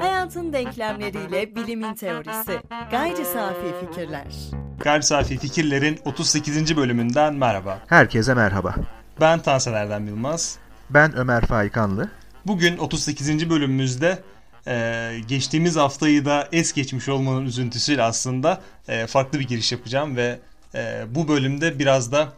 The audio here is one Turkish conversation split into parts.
Hayatın denklemleriyle bilimin teorisi. Gayri safi fikirler. Gayri Safi Fikirler'in 38. bölümünden merhaba. Herkese merhaba. Ben Tansel Erdem Yılmaz. Ben Ömer Faikanlı. Bugün 38. bölümümüzde e, geçtiğimiz haftayı da es geçmiş olmanın üzüntüsüyle aslında e, farklı bir giriş yapacağım ve e, bu bölümde biraz da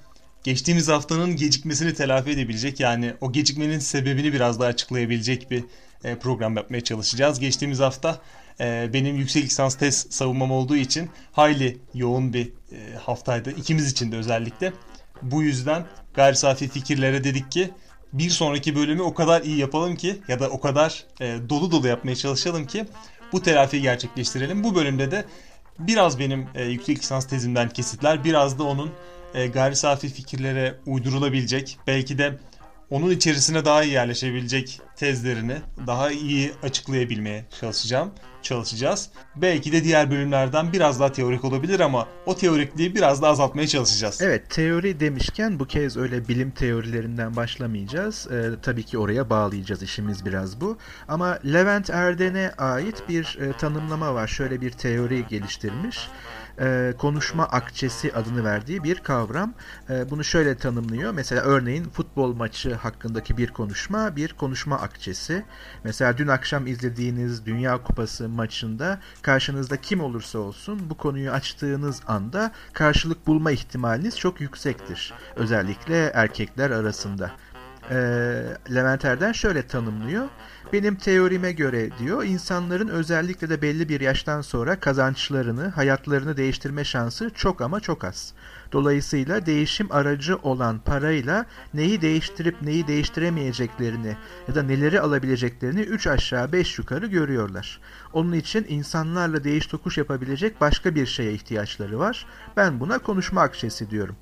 geçtiğimiz haftanın gecikmesini telafi edebilecek yani o gecikmenin sebebini biraz daha açıklayabilecek bir e, program yapmaya çalışacağız. Geçtiğimiz hafta e, benim yüksek lisans tez savunmam olduğu için hayli yoğun bir e, haftaydı. ikimiz için de özellikle. Bu yüzden gayri safi fikirlere dedik ki bir sonraki bölümü o kadar iyi yapalım ki ya da o kadar e, dolu dolu yapmaya çalışalım ki bu telafiyi gerçekleştirelim. Bu bölümde de biraz benim e, yüksek lisans tezimden kesitler, biraz da onun e, gayri safi fikirlere uydurulabilecek, belki de onun içerisine daha iyi yerleşebilecek tezlerini daha iyi açıklayabilmeye çalışacağım, çalışacağız. Belki de diğer bölümlerden biraz daha teorik olabilir ama o teorikliği biraz daha azaltmaya çalışacağız. Evet teori demişken bu kez öyle bilim teorilerinden başlamayacağız. Ee, tabii ki oraya bağlayacağız işimiz biraz bu. Ama Levent Erden'e ait bir e, tanımlama var. Şöyle bir teori geliştirmiş e, konuşma akçesi adını verdiği bir kavram. E, bunu şöyle tanımlıyor. Mesela örneğin futbol maçı hakkındaki bir konuşma bir konuşma akçesi. Mesela dün akşam izlediğiniz Dünya Kupası maçında karşınızda kim olursa olsun bu konuyu açtığınız anda karşılık bulma ihtimaliniz çok yüksektir. Özellikle erkekler arasında. E, Levent Erden şöyle tanımlıyor. Benim teorime göre diyor insanların özellikle de belli bir yaştan sonra kazançlarını, hayatlarını değiştirme şansı çok ama çok az. Dolayısıyla değişim aracı olan parayla neyi değiştirip neyi değiştiremeyeceklerini ya da neleri alabileceklerini 3 aşağı 5 yukarı görüyorlar. Onun için insanlarla değiş tokuş yapabilecek başka bir şeye ihtiyaçları var. Ben buna konuşma akçesi diyorum.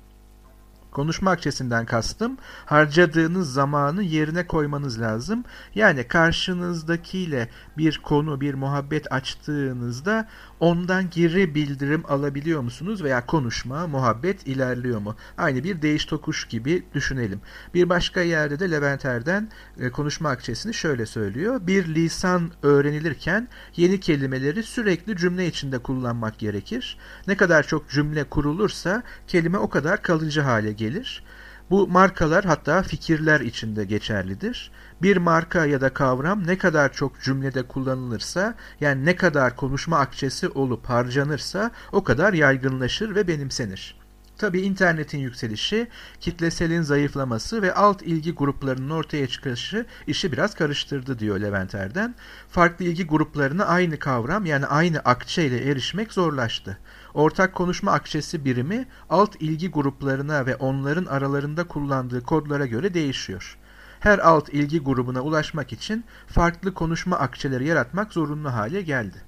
Konuşma akçesinden kastım harcadığınız zamanı yerine koymanız lazım. Yani karşınızdakiyle bir konu, bir muhabbet açtığınızda ondan geri bildirim alabiliyor musunuz veya konuşma, muhabbet ilerliyor mu? Aynı bir değiş tokuş gibi düşünelim. Bir başka yerde de Levent Erden e, konuşma akçesini şöyle söylüyor. Bir lisan öğrenilirken yeni kelimeleri sürekli cümle içinde kullanmak gerekir. Ne kadar çok cümle kurulursa kelime o kadar kalıcı hale gelir. Bu markalar hatta fikirler içinde geçerlidir. Bir marka ya da kavram ne kadar çok cümlede kullanılırsa, yani ne kadar konuşma akçesi olup harcanırsa o kadar yaygınlaşır ve benimsenir. Tabi internetin yükselişi, kitleselin zayıflaması ve alt ilgi gruplarının ortaya çıkışı işi biraz karıştırdı diyor Levent Erden. Farklı ilgi gruplarına aynı kavram yani aynı akçe ile erişmek zorlaştı. Ortak konuşma akçesi birimi alt ilgi gruplarına ve onların aralarında kullandığı kodlara göre değişiyor. Her alt ilgi grubuna ulaşmak için farklı konuşma akçeleri yaratmak zorunlu hale geldi.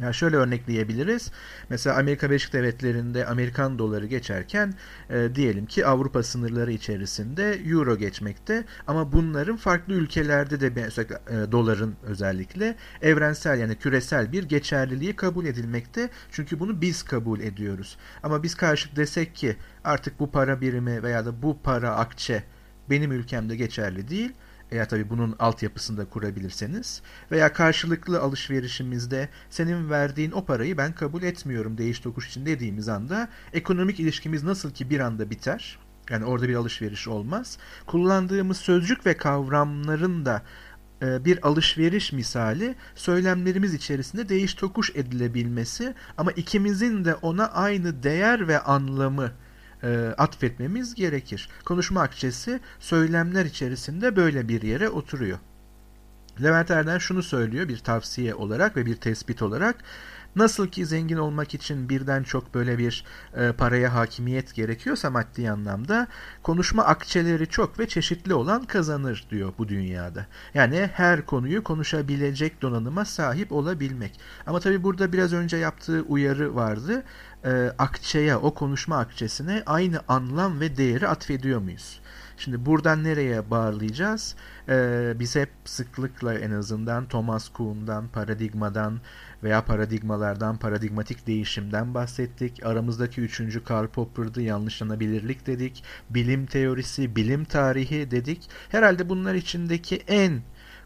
Yani şöyle örnekleyebiliriz. Mesela Amerika Birleşik Devletleri'nde Amerikan doları geçerken e, diyelim ki Avrupa sınırları içerisinde euro geçmekte ama bunların farklı ülkelerde de mesela e, doların özellikle evrensel yani küresel bir geçerliliği kabul edilmekte. Çünkü bunu biz kabul ediyoruz. Ama biz karşı desek ki artık bu para birimi veya da bu para akçe benim ülkemde geçerli değil eğer tabi bunun altyapısını da kurabilirseniz veya karşılıklı alışverişimizde senin verdiğin o parayı ben kabul etmiyorum değiş tokuş için dediğimiz anda ekonomik ilişkimiz nasıl ki bir anda biter yani orada bir alışveriş olmaz. Kullandığımız sözcük ve kavramların da e, bir alışveriş misali söylemlerimiz içerisinde değiş tokuş edilebilmesi ama ikimizin de ona aynı değer ve anlamı e, atfetmemiz gerekir. Konuşma akçesi söylemler içerisinde böyle bir yere oturuyor. Levent Erden şunu söylüyor bir tavsiye olarak ve bir tespit olarak. Nasıl ki zengin olmak için birden çok böyle bir e, paraya hakimiyet gerekiyorsa maddi anlamda konuşma akçeleri çok ve çeşitli olan kazanır diyor bu dünyada. Yani her konuyu konuşabilecek donanıma sahip olabilmek. Ama tabi burada biraz önce yaptığı uyarı vardı e, akçeye, o konuşma akçesine aynı anlam ve değeri atfediyor muyuz? Şimdi buradan nereye bağlayacağız? Ee, biz hep sıklıkla en azından Thomas Kuhn'dan, paradigmadan veya paradigmalardan, paradigmatik değişimden bahsettik. Aramızdaki üçüncü Karl Popper'dı, yanlışlanabilirlik dedik. Bilim teorisi, bilim tarihi dedik. Herhalde bunlar içindeki en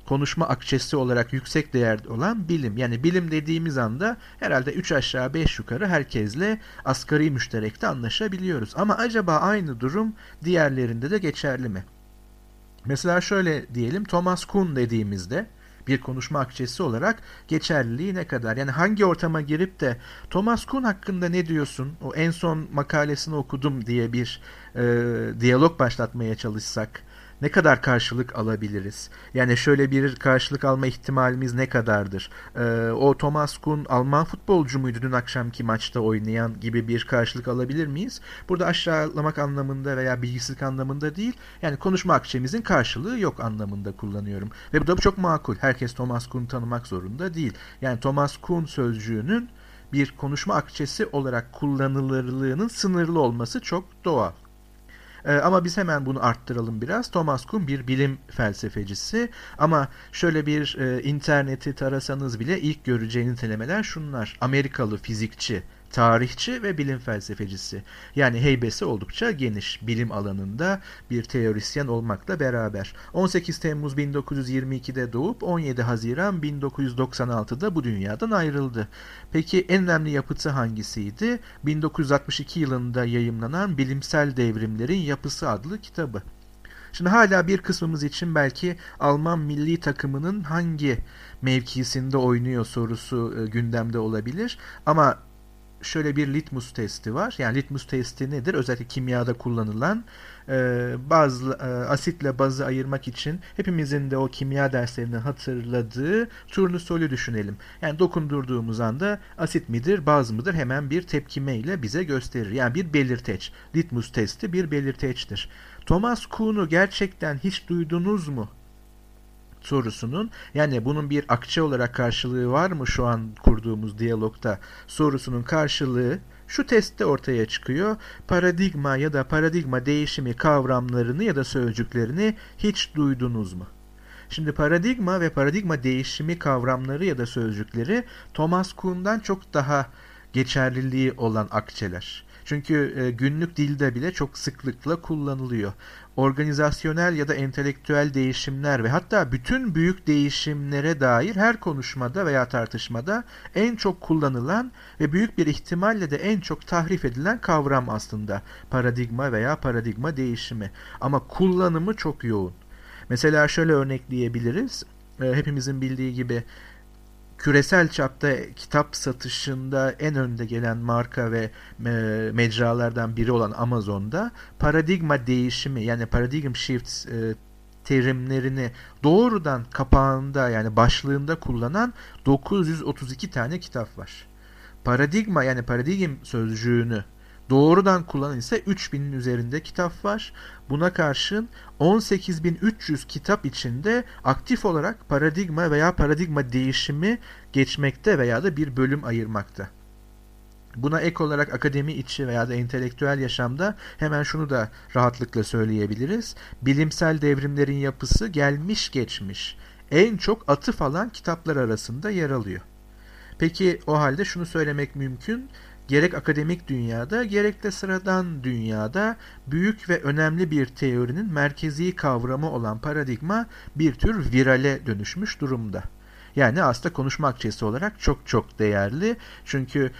konuşma akçesi olarak yüksek değerde olan bilim. Yani bilim dediğimiz anda herhalde 3 aşağı 5 yukarı herkesle asgari müşterekte anlaşabiliyoruz. Ama acaba aynı durum diğerlerinde de geçerli mi? Mesela şöyle diyelim Thomas Kuhn dediğimizde bir konuşma akçesi olarak geçerliliği ne kadar? Yani hangi ortama girip de Thomas Kuhn hakkında ne diyorsun? O en son makalesini okudum diye bir e, diyalog başlatmaya çalışsak ne kadar karşılık alabiliriz? Yani şöyle bir karşılık alma ihtimalimiz ne kadardır? Ee, o Thomas Kuhn Alman futbolcu muydu dün akşamki maçta oynayan gibi bir karşılık alabilir miyiz? Burada aşağılamak anlamında veya bilgisizlik anlamında değil. Yani konuşma akçemizin karşılığı yok anlamında kullanıyorum. Ve bu da çok makul. Herkes Thomas Kuhn tanımak zorunda değil. Yani Thomas Kuhn sözcüğünün bir konuşma akçesi olarak kullanılırlığının sınırlı olması çok doğal. E, ama biz hemen bunu arttıralım biraz. Thomas Kuhn bir bilim felsefecisi ama şöyle bir e, interneti tarasanız bile ilk göreceğiniz nitelemeler şunlar. Amerikalı fizikçi tarihçi ve bilim felsefecisi. Yani heybesi oldukça geniş bilim alanında bir teorisyen olmakla beraber. 18 Temmuz 1922'de doğup 17 Haziran 1996'da bu dünyadan ayrıldı. Peki en önemli yapıtı hangisiydi? 1962 yılında yayımlanan Bilimsel Devrimlerin Yapısı adlı kitabı. Şimdi hala bir kısmımız için belki Alman milli takımının hangi mevkisinde oynuyor sorusu e, gündemde olabilir. Ama şöyle bir litmus testi var. Yani litmus testi nedir? Özellikle kimyada kullanılan e, bazı e, asitle bazı ayırmak için hepimizin de o kimya derslerini hatırladığı turnusolü düşünelim. Yani dokundurduğumuz anda asit midir, baz mıdır hemen bir tepkime ile bize gösterir. Yani bir belirteç. Litmus testi bir belirteçtir. Thomas Kuhn'u gerçekten hiç duydunuz mu? Sorusunun yani bunun bir akçe olarak karşılığı var mı şu an kurduğumuz diyalogta sorusunun karşılığı şu testte ortaya çıkıyor. Paradigma ya da paradigma değişimi kavramlarını ya da sözcüklerini hiç duydunuz mu? Şimdi paradigma ve paradigma değişimi kavramları ya da sözcükleri Thomas Kuhn'dan çok daha geçerliliği olan akçeler. Çünkü e, günlük dilde bile çok sıklıkla kullanılıyor. Organizasyonel ya da entelektüel değişimler ve hatta bütün büyük değişimlere dair her konuşmada veya tartışmada en çok kullanılan ve büyük bir ihtimalle de en çok tahrif edilen kavram aslında paradigma veya paradigma değişimi. Ama kullanımı çok yoğun. Mesela şöyle örnekleyebiliriz. E, hepimizin bildiği gibi küresel çapta kitap satışında en önde gelen marka ve e, mecralardan biri olan Amazon'da paradigma değişimi yani paradigm shift e, terimlerini doğrudan kapağında yani başlığında kullanan 932 tane kitap var. Paradigma yani paradigm sözcüğünü Doğrudan kullanan ise 3000'in üzerinde kitap var. Buna karşın 18300 kitap içinde aktif olarak paradigma veya paradigma değişimi geçmekte veya da bir bölüm ayırmakta. Buna ek olarak akademi içi veya da entelektüel yaşamda hemen şunu da rahatlıkla söyleyebiliriz. Bilimsel devrimlerin yapısı gelmiş geçmiş en çok atıf alan kitaplar arasında yer alıyor. Peki o halde şunu söylemek mümkün gerek akademik dünyada gerek de sıradan dünyada büyük ve önemli bir teorinin merkezi kavramı olan paradigma bir tür virale dönüşmüş durumda. Yani aslında konuşma akçesi olarak çok çok değerli. Çünkü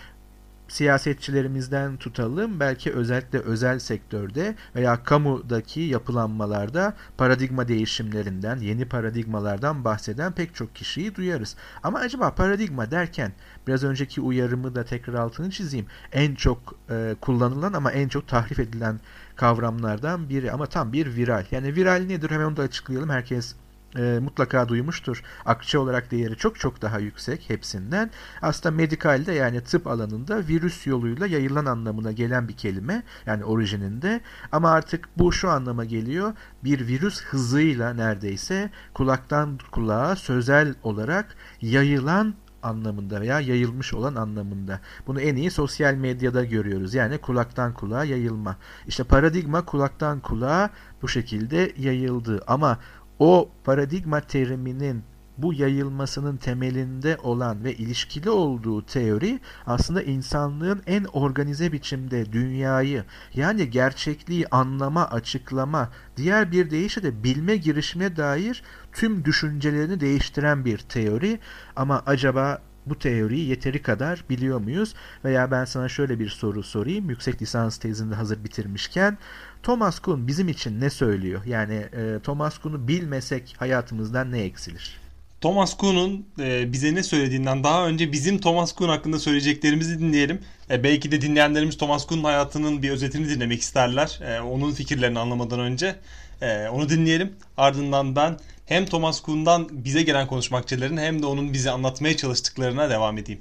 siyasetçilerimizden tutalım belki özellikle özel sektörde veya kamudaki yapılanmalarda paradigma değişimlerinden, yeni paradigmalardan bahseden pek çok kişiyi duyarız. Ama acaba paradigma derken biraz önceki uyarımı da tekrar altını çizeyim. En çok e, kullanılan ama en çok tahrif edilen kavramlardan biri ama tam bir viral. Yani viral nedir hemen onu da açıklayalım. Herkes e, mutlaka duymuştur. Akçe olarak değeri çok çok daha yüksek hepsinden. Aslında medikalde yani tıp alanında virüs yoluyla yayılan anlamına gelen bir kelime. Yani orijininde. Ama artık bu şu anlama geliyor. Bir virüs hızıyla neredeyse kulaktan kulağa sözel olarak yayılan anlamında veya yayılmış olan anlamında. Bunu en iyi sosyal medyada görüyoruz. Yani kulaktan kulağa yayılma. İşte paradigma kulaktan kulağa bu şekilde yayıldı. Ama o paradigma teriminin bu yayılmasının temelinde olan ve ilişkili olduğu teori aslında insanlığın en organize biçimde dünyayı yani gerçekliği anlama, açıklama, diğer bir deyişle de bilme girişimine dair tüm düşüncelerini değiştiren bir teori. Ama acaba bu teoriyi yeteri kadar biliyor muyuz? Veya ben sana şöyle bir soru sorayım. Yüksek lisans tezinde hazır bitirmişken Thomas Kuhn bizim için ne söylüyor? Yani e, Thomas Kuhn'u bilmesek hayatımızdan ne eksilir? Thomas Kuhn'un e, bize ne söylediğinden daha önce bizim Thomas Kuhn hakkında söyleyeceklerimizi dinleyelim. E, belki de dinleyenlerimiz Thomas Kuhn'un hayatının bir özetini dinlemek isterler. E, onun fikirlerini anlamadan önce. E, onu dinleyelim. Ardından ben hem Thomas Kuhn'dan bize gelen konuşmakçıların hem de onun bize anlatmaya çalıştıklarına devam edeyim.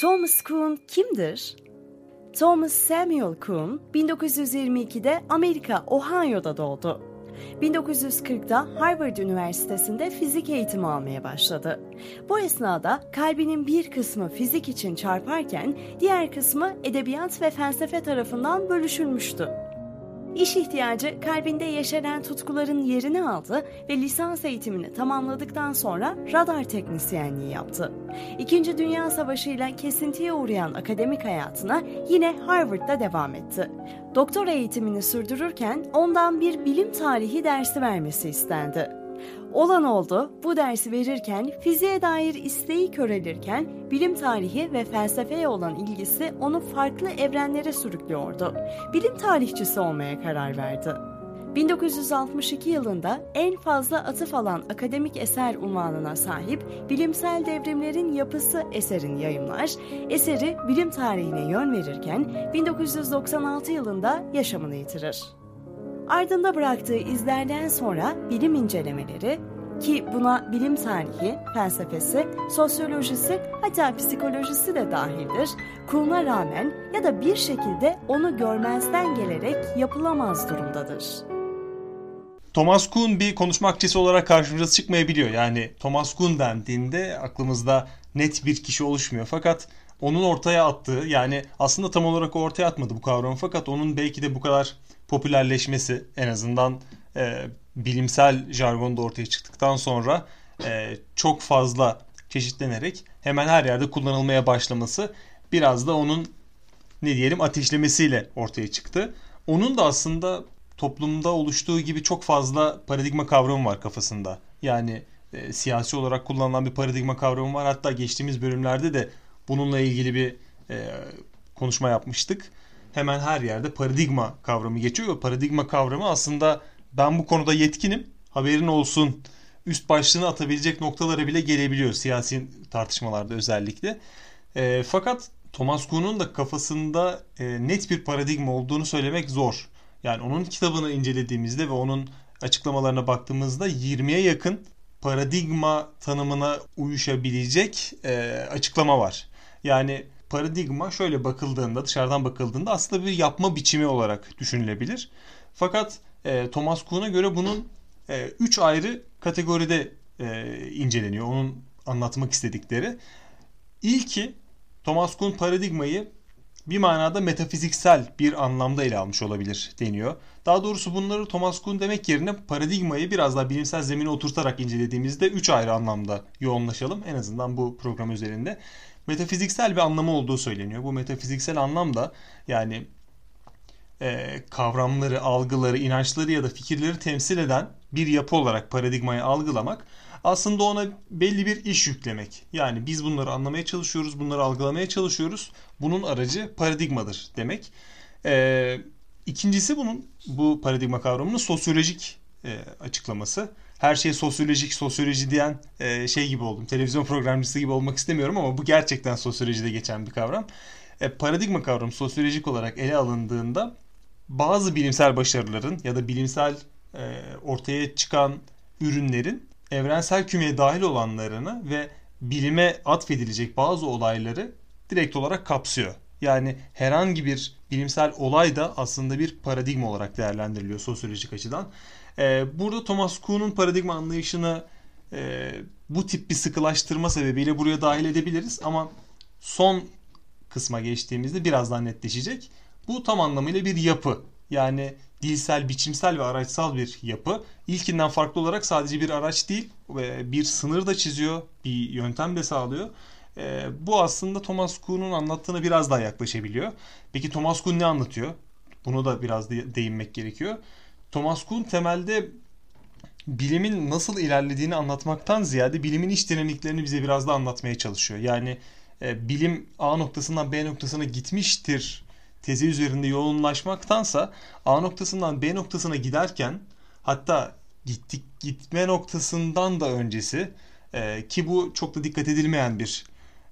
Thomas Kuhn kimdir? Thomas Samuel Kuhn 1922'de Amerika Ohio'da doğdu. 1940'da Harvard Üniversitesi'nde fizik eğitimi almaya başladı. Bu esnada kalbinin bir kısmı fizik için çarparken diğer kısmı edebiyat ve felsefe tarafından bölüşülmüştü. İş ihtiyacı kalbinde yeşeren tutkuların yerini aldı ve lisans eğitimini tamamladıktan sonra radar teknisyenliği yaptı. İkinci Dünya Savaşı ile kesintiye uğrayan akademik hayatına yine Harvard'da devam etti. Doktora eğitimini sürdürürken ondan bir bilim tarihi dersi vermesi istendi. Olan oldu, bu dersi verirken fiziğe dair isteği körelirken bilim tarihi ve felsefeye olan ilgisi onu farklı evrenlere sürüklüyordu. Bilim tarihçisi olmaya karar verdi. 1962 yılında en fazla atıf alan akademik eser unvanına sahip Bilimsel Devrimlerin Yapısı eserini yayımlar, eseri bilim tarihine yön verirken 1996 yılında yaşamını yitirir. Ardında bıraktığı izlerden sonra bilim incelemeleri ki buna bilim tarihi, felsefesi, sosyolojisi hatta psikolojisi de dahildir, kuluna rağmen ya da bir şekilde onu görmezden gelerek yapılamaz durumdadır. Thomas Kuhn bir konuşma akçesi olarak karşımıza çıkmayabiliyor. Yani Thomas Kuhn dendiğinde aklımızda net bir kişi oluşmuyor. Fakat onun ortaya attığı yani aslında tam olarak ortaya atmadı bu kavramı fakat onun belki de bu kadar popülerleşmesi en azından e, bilimsel jargonda ortaya çıktıktan sonra e, çok fazla çeşitlenerek hemen her yerde kullanılmaya başlaması biraz da onun ne diyelim ateşlemesiyle ortaya çıktı. Onun da aslında toplumda oluştuğu gibi çok fazla paradigma kavramı var kafasında. Yani e, siyasi olarak kullanılan bir paradigma kavramı var. Hatta geçtiğimiz bölümlerde de bununla ilgili bir e, konuşma yapmıştık. Hemen her yerde paradigma kavramı geçiyor paradigma kavramı aslında ben bu konuda yetkinim haberin olsun üst başlığını atabilecek noktalara bile gelebiliyor siyasi tartışmalarda özellikle. E, fakat Thomas Kuhn'un da kafasında e, net bir paradigma olduğunu söylemek zor. Yani onun kitabını incelediğimizde ve onun açıklamalarına baktığımızda 20'ye yakın paradigma tanımına uyuşabilecek e, açıklama var. Yani paradigma şöyle bakıldığında dışarıdan bakıldığında aslında bir yapma biçimi olarak düşünülebilir. Fakat e, Thomas Kuhn'a göre bunun 3 e, ayrı kategoride e, inceleniyor. Onun anlatmak istedikleri. İlki Thomas Kuhn paradigmayı bir manada metafiziksel bir anlamda ele almış olabilir deniyor. Daha doğrusu bunları Thomas Kuhn demek yerine paradigmayı biraz daha bilimsel zemine oturtarak incelediğimizde üç ayrı anlamda yoğunlaşalım. En azından bu program üzerinde. Metafiziksel bir anlamı olduğu söyleniyor. Bu metafiziksel anlam da yani e, kavramları, algıları, inançları ya da fikirleri temsil eden bir yapı olarak paradigmayı algılamak aslında ona belli bir iş yüklemek. Yani biz bunları anlamaya çalışıyoruz, bunları algılamaya çalışıyoruz. Bunun aracı paradigmadır demek. Ee, ikincisi bunun bu paradigma kavramının sosyolojik e, açıklaması. Her şey sosyolojik, sosyoloji diyen e, şey gibi oldum. Televizyon programcısı gibi olmak istemiyorum ama bu gerçekten sosyolojide geçen bir kavram. E, paradigma kavramı sosyolojik olarak ele alındığında bazı bilimsel başarıların ya da bilimsel e, ortaya çıkan ürünlerin evrensel kümeye dahil olanlarını ve bilime atfedilecek bazı olayları direkt olarak kapsıyor. Yani herhangi bir bilimsel olay da aslında bir paradigma olarak değerlendiriliyor sosyolojik açıdan. Ee, burada Thomas Kuhn'un paradigma anlayışını e, bu tip bir sıkılaştırma sebebiyle buraya dahil edebiliriz ama son kısma geçtiğimizde biraz daha netleşecek. Bu tam anlamıyla bir yapı. Yani dilsel, biçimsel ve araçsal bir yapı. İlkinden farklı olarak sadece bir araç değil, bir sınır da çiziyor, bir yöntem de sağlıyor. E, bu aslında Thomas Kuhn'un anlattığına biraz daha yaklaşabiliyor. Peki Thomas Kuhn ne anlatıyor? Bunu da biraz de- değinmek gerekiyor. Thomas Kuhn temelde bilimin nasıl ilerlediğini anlatmaktan ziyade bilimin iç dinamiklerini bize biraz da anlatmaya çalışıyor. Yani e, bilim A noktasından B noktasına gitmiştir tezi üzerinde yoğunlaşmaktansa A noktasından B noktasına giderken hatta gittik gitme noktasından da öncesi e, ki bu çok da dikkat edilmeyen bir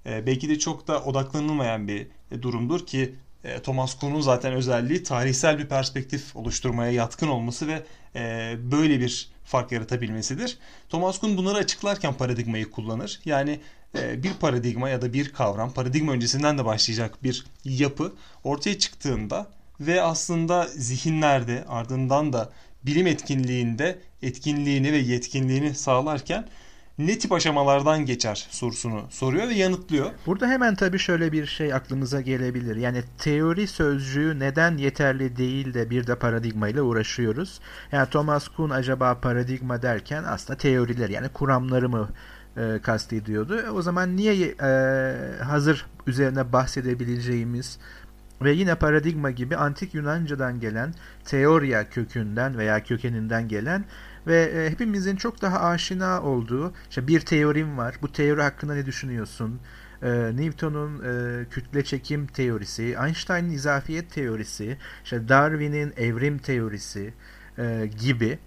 e, belki de çok da odaklanılmayan bir durumdur ki e, Thomas Kuhn'un zaten özelliği tarihsel bir perspektif oluşturmaya yatkın olması ve e, böyle bir fark yaratabilmesidir. Thomas Kuhn bunları açıklarken paradigmayı kullanır. Yani e, bir paradigma ya da bir kavram, paradigma öncesinden de başlayacak bir yapı ortaya çıktığında ve aslında zihinlerde ardından da bilim etkinliğinde etkinliğini ve yetkinliğini sağlarken ne tip aşamalardan geçer sorusunu soruyor ve yanıtlıyor. Burada hemen tabii şöyle bir şey aklımıza gelebilir. Yani teori sözcüğü neden yeterli değil de bir de paradigma ile uğraşıyoruz. Yani Thomas Kuhn acaba paradigma derken aslında teoriler yani kuramları mı e, kastediyordu. O zaman niye e, hazır üzerine bahsedebileceğimiz ve yine paradigma gibi antik Yunanca'dan gelen teoria kökünden veya kökeninden gelen ve e, hepimizin çok daha aşina olduğu işte bir teorim var. Bu teori hakkında ne düşünüyorsun? E, Newton'un e, kütle çekim teorisi, Einstein'ın izafiyet teorisi, işte Darwin'in evrim teorisi e, gibi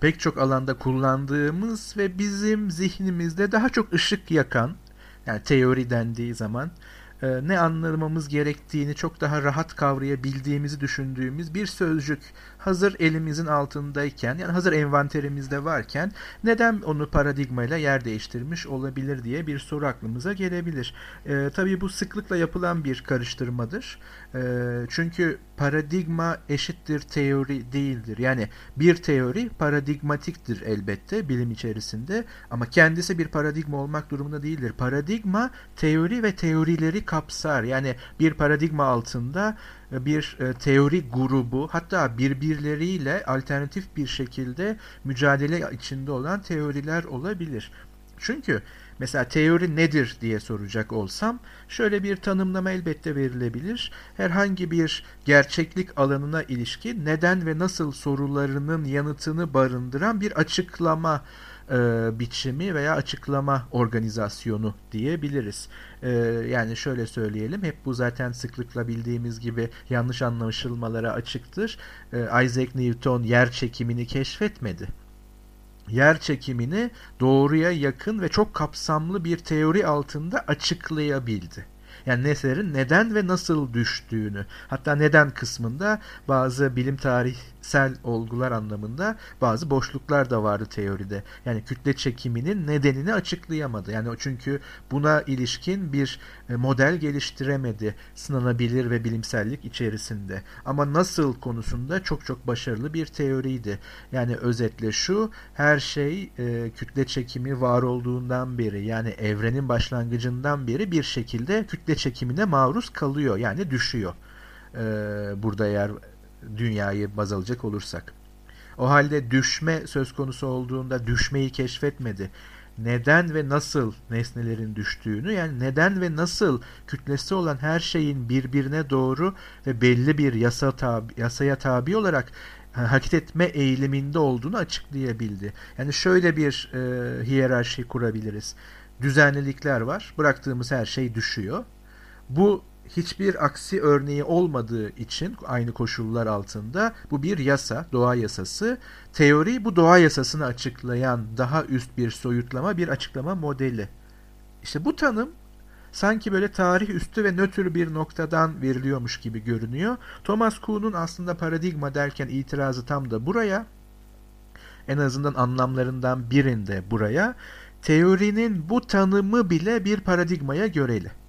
pek çok alanda kullandığımız ve bizim zihnimizde daha çok ışık yakan yani teori dendiği zaman e, ne anlamamız gerektiğini çok daha rahat kavrayabildiğimizi düşündüğümüz bir sözcük hazır elimizin altındayken yani hazır envanterimizde varken neden onu paradigmayla yer değiştirmiş olabilir diye bir soru aklımıza gelebilir. E, tabii bu sıklıkla yapılan bir karıştırmadır. E, çünkü paradigma eşittir teori değildir. Yani bir teori paradigmatiktir elbette bilim içerisinde ama kendisi bir paradigma olmak durumunda değildir. Paradigma teori ve teorileri kapsar. Yani bir paradigma altında bir e, teori grubu hatta birbirleriyle alternatif bir şekilde mücadele içinde olan teoriler olabilir. Çünkü mesela teori nedir diye soracak olsam şöyle bir tanımlama elbette verilebilir. Herhangi bir gerçeklik alanına ilişkin neden ve nasıl sorularının yanıtını barındıran bir açıklama e, biçimi veya açıklama organizasyonu diyebiliriz. E, yani şöyle söyleyelim, hep bu zaten sıklıkla bildiğimiz gibi yanlış anlaşılmalara açıktır. E, Isaac Newton yer çekimini keşfetmedi. Yer çekimini doğruya yakın ve çok kapsamlı bir teori altında açıklayabildi. Yani nesnelerin neden ve nasıl düştüğünü hatta neden kısmında bazı bilim tarihsel olgular anlamında bazı boşluklar da vardı teoride. Yani kütle çekiminin nedenini açıklayamadı. Yani çünkü buna ilişkin bir e, model geliştiremedi sınanabilir ve bilimsellik içerisinde. Ama nasıl konusunda çok çok başarılı bir teoriydi. Yani özetle şu her şey e, kütle çekimi var olduğundan beri yani evrenin başlangıcından beri bir şekilde kütle çekimine maruz kalıyor. Yani düşüyor. E, burada eğer dünyayı baz alacak olursak. O halde düşme söz konusu olduğunda düşmeyi keşfetmedi neden ve nasıl nesnelerin düştüğünü yani neden ve nasıl kütlesi olan her şeyin birbirine doğru ve belli bir yasa tabi, yasaya tabi olarak hareket etme eğiliminde olduğunu açıklayabildi. Yani şöyle bir e, hiyerarşi kurabiliriz. Düzenlilikler var. Bıraktığımız her şey düşüyor. Bu hiçbir aksi örneği olmadığı için aynı koşullar altında bu bir yasa, doğa yasası. Teori bu doğa yasasını açıklayan daha üst bir soyutlama, bir açıklama modeli. İşte bu tanım sanki böyle tarih üstü ve nötr bir noktadan veriliyormuş gibi görünüyor. Thomas Kuhn'un aslında paradigma derken itirazı tam da buraya. En azından anlamlarından birinde buraya. Teorinin bu tanımı bile bir paradigmaya göreli.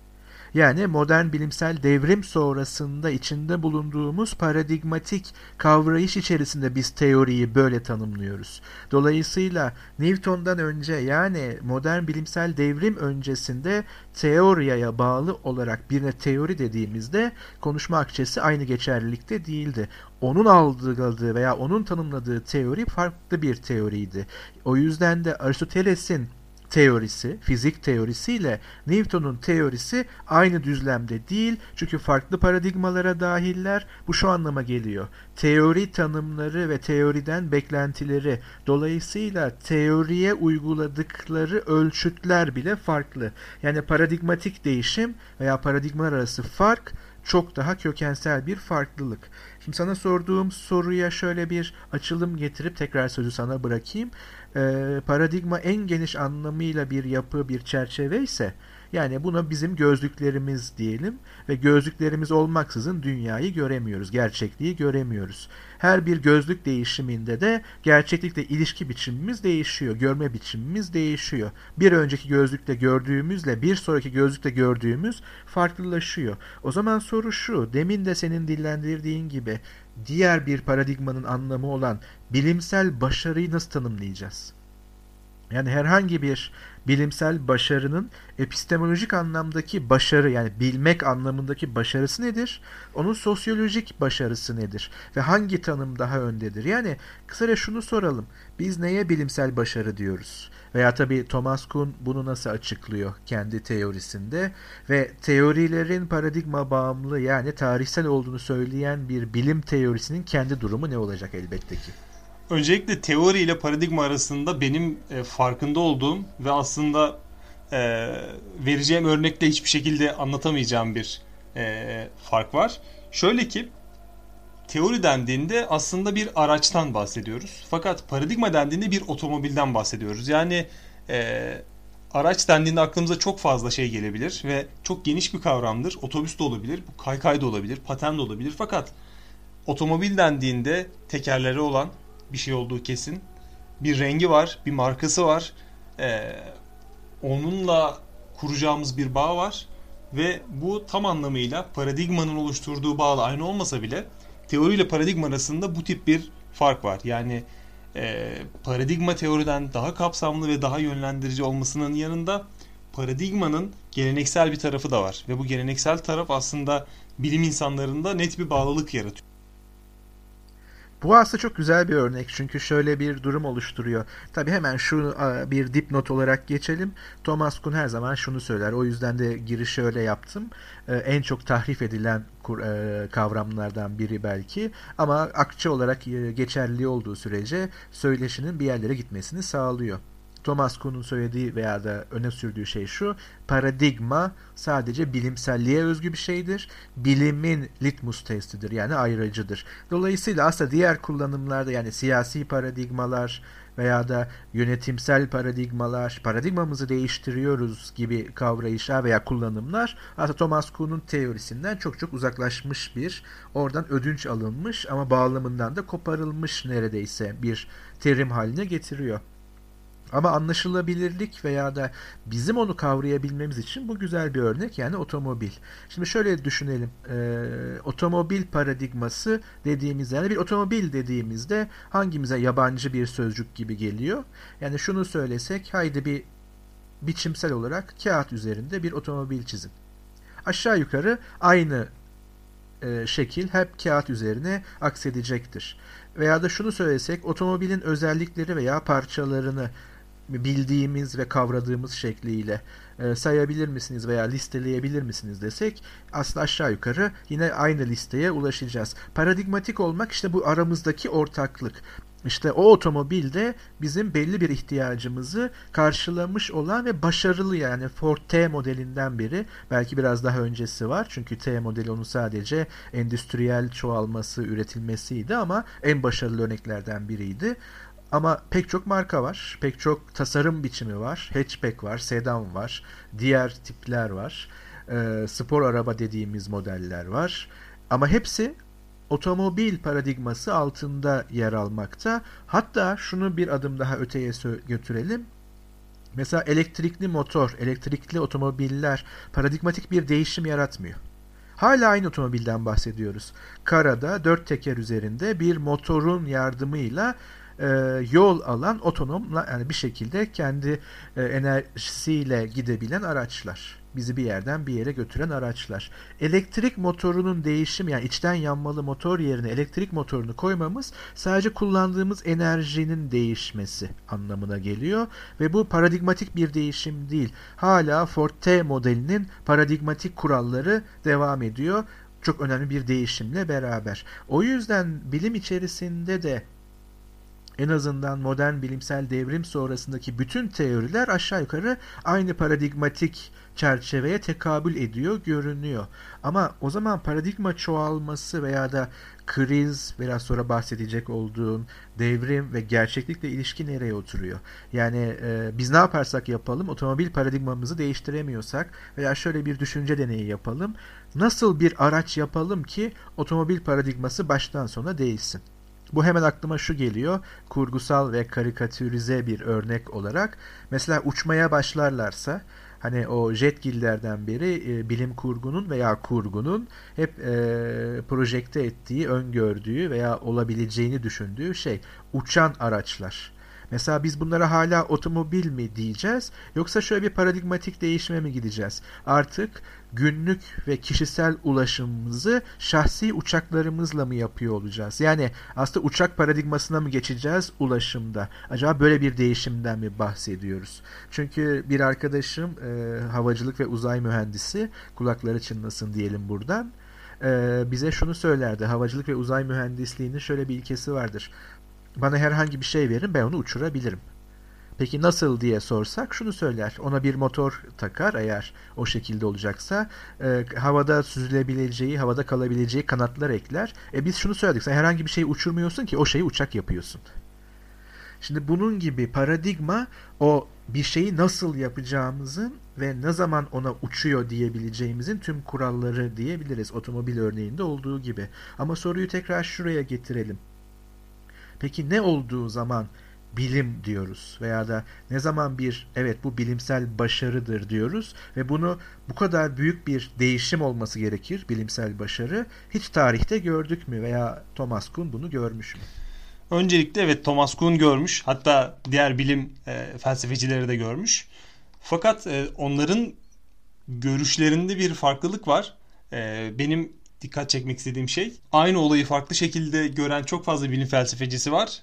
Yani modern bilimsel devrim sonrasında içinde bulunduğumuz paradigmatik kavrayış içerisinde biz teoriyi böyle tanımlıyoruz. Dolayısıyla Newton'dan önce yani modern bilimsel devrim öncesinde teoriye bağlı olarak birine teori dediğimizde konuşma akçesi aynı geçerlilikte değildi. Onun algıladığı veya onun tanımladığı teori farklı bir teoriydi. O yüzden de Aristoteles'in teorisi, fizik teorisiyle Newton'un teorisi aynı düzlemde değil. Çünkü farklı paradigmalara dahiller. Bu şu anlama geliyor. Teori tanımları ve teoriden beklentileri dolayısıyla teoriye uyguladıkları ölçütler bile farklı. Yani paradigmatik değişim veya paradigmalar arası fark çok daha kökensel bir farklılık. Şimdi sana sorduğum soruya şöyle bir açılım getirip tekrar sözü sana bırakayım. E, paradigma en geniş anlamıyla bir yapı, bir çerçeve ise yani buna bizim gözlüklerimiz diyelim ve gözlüklerimiz olmaksızın dünyayı göremiyoruz, gerçekliği göremiyoruz. Her bir gözlük değişiminde de gerçeklikle ilişki biçimimiz değişiyor, görme biçimimiz değişiyor. Bir önceki gözlükte gördüğümüzle bir sonraki gözlükte gördüğümüz farklılaşıyor. O zaman soru şu, demin de senin dillendirdiğin gibi diğer bir paradigmanın anlamı olan bilimsel başarıyı nasıl tanımlayacağız? Yani herhangi bir bilimsel başarının epistemolojik anlamdaki başarı yani bilmek anlamındaki başarısı nedir? Onun sosyolojik başarısı nedir? Ve hangi tanım daha öndedir? Yani kısaca şunu soralım. Biz neye bilimsel başarı diyoruz? Veya tabii Thomas Kuhn bunu nasıl açıklıyor kendi teorisinde ve teorilerin paradigma bağımlı yani tarihsel olduğunu söyleyen bir bilim teorisinin kendi durumu ne olacak elbette ki? Öncelikle teori ile paradigma arasında benim e, farkında olduğum ve aslında e, vereceğim örnekle hiçbir şekilde anlatamayacağım bir e, fark var. Şöyle ki teori dendiğinde aslında bir araçtan bahsediyoruz. Fakat paradigma dendiğinde bir otomobilden bahsediyoruz. Yani e, araç dendiğinde aklımıza çok fazla şey gelebilir ve çok geniş bir kavramdır. Otobüs de olabilir, kaykay da olabilir, paten de olabilir. Fakat otomobil dendiğinde tekerleri olan bir şey olduğu kesin. Bir rengi var, bir markası var. Ee, onunla kuracağımız bir bağ var ve bu tam anlamıyla paradigmanın oluşturduğu bağla aynı olmasa bile teori ile paradigma arasında bu tip bir fark var. Yani e, paradigma teoriden daha kapsamlı ve daha yönlendirici olmasının yanında paradigmanın geleneksel bir tarafı da var. Ve bu geleneksel taraf aslında bilim insanlarında net bir bağlılık yaratıyor. Bu aslında çok güzel bir örnek çünkü şöyle bir durum oluşturuyor. Tabi hemen şu bir dipnot olarak geçelim. Thomas Kuhn her zaman şunu söyler. O yüzden de girişi öyle yaptım. E, en çok tahrif edilen e, kavramlardan biri belki ama akçe olarak e, geçerli olduğu sürece söyleşinin bir yerlere gitmesini sağlıyor. Thomas Kuhn'un söylediği veya da öne sürdüğü şey şu. Paradigma sadece bilimselliğe özgü bir şeydir. Bilimin litmus testidir yani ayrıcıdır. Dolayısıyla aslında diğer kullanımlarda yani siyasi paradigmalar veya da yönetimsel paradigmalar, paradigmamızı değiştiriyoruz gibi kavrayışlar veya kullanımlar aslında Thomas Kuhn'un teorisinden çok çok uzaklaşmış bir, oradan ödünç alınmış ama bağlamından da koparılmış neredeyse bir terim haline getiriyor. Ama anlaşılabilirlik veya da bizim onu kavrayabilmemiz için bu güzel bir örnek yani otomobil. Şimdi şöyle düşünelim. E, otomobil paradigması dediğimiz yani bir otomobil dediğimizde hangimize yabancı bir sözcük gibi geliyor? Yani şunu söylesek haydi bir biçimsel olarak kağıt üzerinde bir otomobil çizin. Aşağı yukarı aynı e, şekil hep kağıt üzerine aksedecektir. Veya da şunu söylesek otomobilin özellikleri veya parçalarını bildiğimiz ve kavradığımız şekliyle e, sayabilir misiniz veya listeleyebilir misiniz desek aslında aşağı yukarı yine aynı listeye ulaşacağız. Paradigmatik olmak işte bu aramızdaki ortaklık. İşte o otomobilde bizim belli bir ihtiyacımızı karşılamış olan ve başarılı yani Ford T modelinden biri. Belki biraz daha öncesi var. Çünkü T modeli onun sadece endüstriyel çoğalması, üretilmesiydi ama en başarılı örneklerden biriydi. Ama pek çok marka var. Pek çok tasarım biçimi var. Hatchback var, sedan var. Diğer tipler var. E, spor araba dediğimiz modeller var. Ama hepsi otomobil paradigması altında yer almakta. Hatta şunu bir adım daha öteye götürelim. Mesela elektrikli motor, elektrikli otomobiller paradigmatik bir değişim yaratmıyor. Hala aynı otomobilden bahsediyoruz. Karada dört teker üzerinde bir motorun yardımıyla e, yol alan otonom yani bir şekilde kendi e, enerjisiyle gidebilen araçlar bizi bir yerden bir yere götüren araçlar. Elektrik motorunun değişim yani içten yanmalı motor yerine elektrik motorunu koymamız sadece kullandığımız enerjinin değişmesi anlamına geliyor ve bu paradigmatik bir değişim değil. Hala Ford T modelinin paradigmatik kuralları devam ediyor. Çok önemli bir değişimle beraber. O yüzden bilim içerisinde de en azından modern bilimsel devrim sonrasındaki bütün teoriler aşağı yukarı aynı paradigmatik çerçeveye tekabül ediyor görünüyor. Ama o zaman paradigma çoğalması veya da kriz biraz sonra bahsedecek olduğum devrim ve gerçeklikle ilişki nereye oturuyor? Yani e, biz ne yaparsak yapalım otomobil paradigmamızı değiştiremiyorsak veya şöyle bir düşünce deneyi yapalım. Nasıl bir araç yapalım ki otomobil paradigması baştan sona değişsin? Bu hemen aklıma şu geliyor. Kurgusal ve karikatürize bir örnek olarak. Mesela uçmaya başlarlarsa hani o jetgillerden beri e, bilim kurgunun veya kurgunun hep e, projekte ettiği, öngördüğü veya olabileceğini düşündüğü şey uçan araçlar. Mesela biz bunlara hala otomobil mi diyeceğiz yoksa şöyle bir paradigmatik değişime mi gideceğiz? Artık günlük ve kişisel ulaşımımızı şahsi uçaklarımızla mı yapıyor olacağız? Yani aslında uçak paradigmasına mı geçeceğiz ulaşımda? Acaba böyle bir değişimden mi bahsediyoruz? Çünkü bir arkadaşım e, havacılık ve uzay mühendisi kulakları çınlasın diyelim buradan e, bize şunu söylerdi. Havacılık ve uzay mühendisliğinin şöyle bir ilkesi vardır. Bana herhangi bir şey verin ben onu uçurabilirim. Peki nasıl diye sorsak şunu söyler. Ona bir motor takar eğer o şekilde olacaksa. E, havada süzülebileceği, havada kalabileceği kanatlar ekler. E biz şunu söyledik. Sen herhangi bir şeyi uçurmuyorsun ki o şeyi uçak yapıyorsun. Şimdi bunun gibi paradigma o bir şeyi nasıl yapacağımızın ve ne zaman ona uçuyor diyebileceğimizin tüm kuralları diyebiliriz. Otomobil örneğinde olduğu gibi. Ama soruyu tekrar şuraya getirelim. Peki ne olduğu zaman bilim diyoruz veya da ne zaman bir evet bu bilimsel başarıdır diyoruz ve bunu bu kadar büyük bir değişim olması gerekir bilimsel başarı hiç tarihte gördük mü veya Thomas Kuhn bunu görmüş mü? Öncelikle evet Thomas Kuhn görmüş hatta diğer bilim e, felsefecileri de görmüş. Fakat e, onların görüşlerinde bir farklılık var. E, benim dikkat çekmek istediğim şey aynı olayı farklı şekilde gören çok fazla bilim felsefecisi var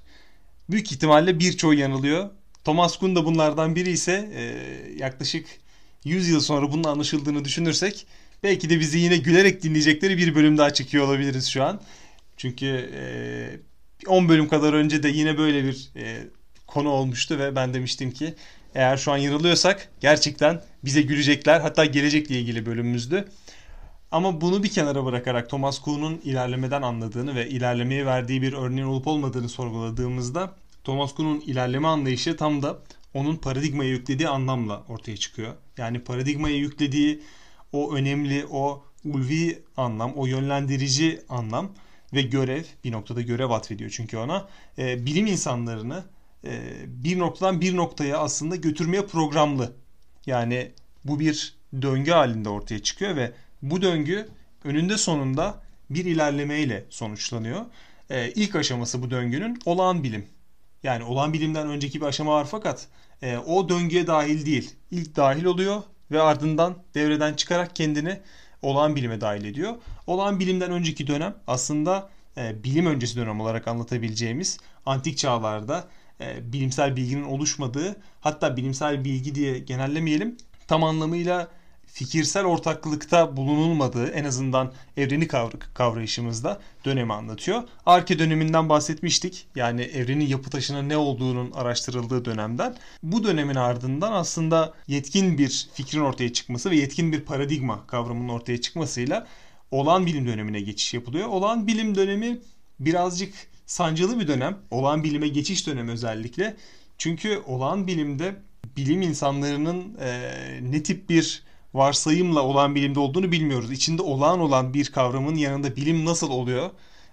büyük ihtimalle birçoğu yanılıyor. Thomas Kuhn da bunlardan biri ise e, yaklaşık 100 yıl sonra bunun anlaşıldığını düşünürsek belki de bizi yine gülerek dinleyecekleri bir bölüm daha çekiyor olabiliriz şu an. Çünkü e, 10 bölüm kadar önce de yine böyle bir e, konu olmuştu ve ben demiştim ki eğer şu an yanılıyorsak gerçekten bize gülecekler. Hatta gelecekle ilgili bölümümüzdü. Ama bunu bir kenara bırakarak Thomas Kuhn'un ilerlemeden anladığını ve ilerlemeye verdiği bir örneğin olup olmadığını sorguladığımızda Thomas Kuhn'un ilerleme anlayışı tam da onun paradigmaya yüklediği anlamla ortaya çıkıyor. Yani paradigmaya yüklediği o önemli, o ulvi anlam, o yönlendirici anlam ve görev, bir noktada görev atfediyor çünkü ona, e, bilim insanlarını e, bir noktadan bir noktaya aslında götürmeye programlı. Yani bu bir döngü halinde ortaya çıkıyor ve bu döngü önünde sonunda bir ilerlemeyle sonuçlanıyor. Ee, ilk aşaması bu döngünün olağan bilim. Yani olağan bilimden önceki bir aşama var fakat e, o döngüye dahil değil. İlk dahil oluyor ve ardından devreden çıkarak kendini olağan bilime dahil ediyor. Olağan bilimden önceki dönem aslında e, bilim öncesi dönem olarak anlatabileceğimiz antik çağlarda e, bilimsel bilginin oluşmadığı hatta bilimsel bilgi diye genellemeyelim tam anlamıyla fikirsel ortaklıkta bulunulmadığı en azından evreni kavrayışımızda dönemi anlatıyor. Arke döneminden bahsetmiştik. Yani evrenin yapı taşına ne olduğunun araştırıldığı dönemden. Bu dönemin ardından aslında yetkin bir fikrin ortaya çıkması ve yetkin bir paradigma kavramının ortaya çıkmasıyla olağan bilim dönemine geçiş yapılıyor. Olağan bilim dönemi birazcık sancılı bir dönem. Olağan bilime geçiş dönemi özellikle. Çünkü olağan bilimde bilim insanlarının e, ne tip bir varsayımla olan bilimde olduğunu bilmiyoruz. İçinde olağan olan bir kavramın yanında bilim nasıl oluyor?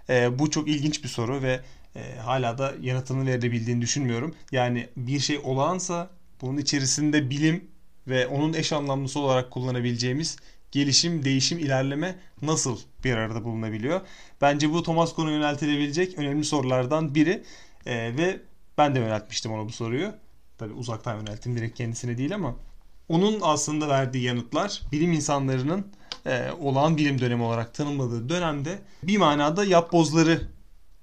E, bu çok ilginç bir soru ve e, hala da yanıtını verebildiğini düşünmüyorum. Yani bir şey olağansa bunun içerisinde bilim ve onun eş anlamlısı olarak kullanabileceğimiz gelişim, değişim, ilerleme nasıl bir arada bulunabiliyor? Bence bu Thomas Kuhn'a yöneltilebilecek önemli sorulardan biri e, ve ben de yöneltmiştim ona bu soruyu. Tabii uzaktan yönelttim direkt kendisine değil ama onun aslında verdiği yanıtlar bilim insanlarının e, olağan bilim dönemi olarak tanımladığı dönemde bir manada yapbozları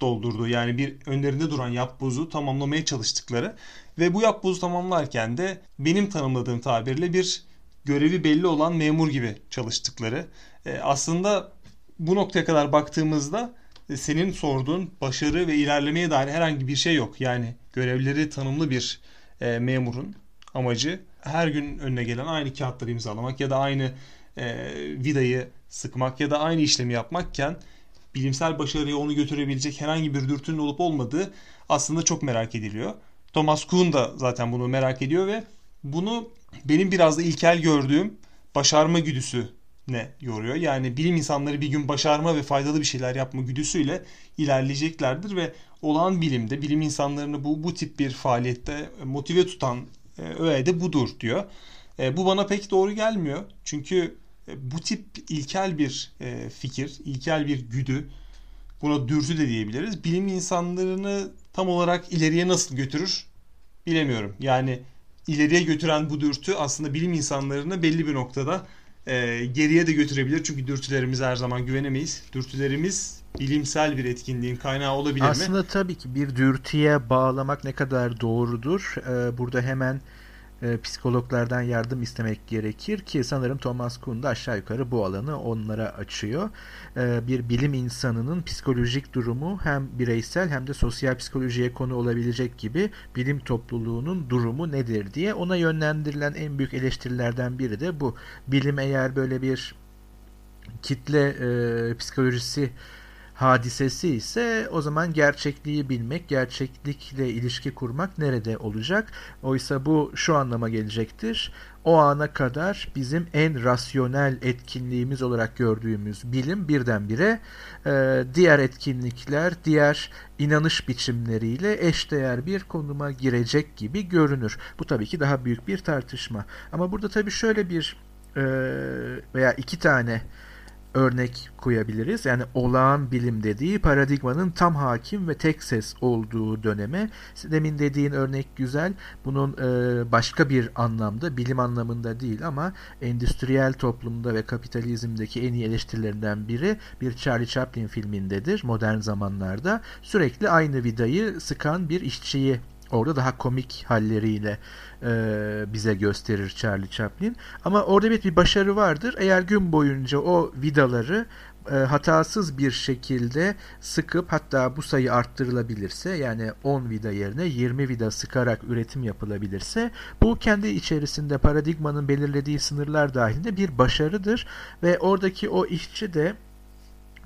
doldurdu. Yani bir önlerinde duran yapbozu tamamlamaya çalıştıkları ve bu yapbozu tamamlarken de benim tanımladığım tabirle bir görevi belli olan memur gibi çalıştıkları. E, aslında bu noktaya kadar baktığımızda e, senin sorduğun başarı ve ilerlemeye dair herhangi bir şey yok. Yani görevleri tanımlı bir e, memurun amacı her gün önüne gelen aynı kağıtları imzalamak ya da aynı e, vidayı sıkmak ya da aynı işlemi yapmakken bilimsel başarıya onu götürebilecek herhangi bir dürtünün olup olmadığı aslında çok merak ediliyor. Thomas Kuhn da zaten bunu merak ediyor ve bunu benim biraz da ilkel gördüğüm başarma güdüsü ne yoruyor. Yani bilim insanları bir gün başarma ve faydalı bir şeyler yapma güdüsüyle ilerleyeceklerdir ve olağan bilimde bilim insanlarını bu bu tip bir faaliyette motive tutan e, de budur diyor. E, bu bana pek doğru gelmiyor. Çünkü e, bu tip ilkel bir e, fikir, ilkel bir güdü, buna dürtü de diyebiliriz. Bilim insanlarını tam olarak ileriye nasıl götürür bilemiyorum. Yani ileriye götüren bu dürtü aslında bilim insanlarını belli bir noktada e, geriye de götürebilir. Çünkü dürtülerimize her zaman güvenemeyiz. Dürtülerimiz bilimsel bir etkinliğin kaynağı olabilir aslında mi? Aslında tabii ki bir dürtüye bağlamak ne kadar doğrudur. Ee, burada hemen e, psikologlardan yardım istemek gerekir ki sanırım Thomas Kuhn da aşağı yukarı bu alanı onlara açıyor. E, bir bilim insanının psikolojik durumu hem bireysel hem de sosyal psikolojiye konu olabilecek gibi bilim topluluğunun durumu nedir diye ona yönlendirilen en büyük eleştirilerden biri de bu. Bilim eğer böyle bir kitle e, psikolojisi hadisesi ise o zaman gerçekliği bilmek, gerçeklikle ilişki kurmak nerede olacak? Oysa bu şu anlama gelecektir. O ana kadar bizim en rasyonel etkinliğimiz olarak gördüğümüz bilim birdenbire e, diğer etkinlikler, diğer inanış biçimleriyle eşdeğer bir konuma girecek gibi görünür. Bu tabii ki daha büyük bir tartışma. Ama burada tabii şöyle bir e, veya iki tane örnek koyabiliriz. Yani olağan bilim dediği paradigmanın tam hakim ve tek ses olduğu döneme. Demin dediğin örnek güzel. Bunun e, başka bir anlamda, bilim anlamında değil ama endüstriyel toplumda ve kapitalizmdeki en iyi eleştirilerinden biri bir Charlie Chaplin filmindedir modern zamanlarda. Sürekli aynı vidayı sıkan bir işçiyi Orada daha komik halleriyle e, bize gösterir Charlie Chaplin. Ama orada bir, bir başarı vardır. Eğer gün boyunca o vidaları e, hatasız bir şekilde sıkıp hatta bu sayı arttırılabilirse yani 10 vida yerine 20 vida sıkarak üretim yapılabilirse bu kendi içerisinde paradigmanın belirlediği sınırlar dahilinde bir başarıdır ve oradaki o işçi de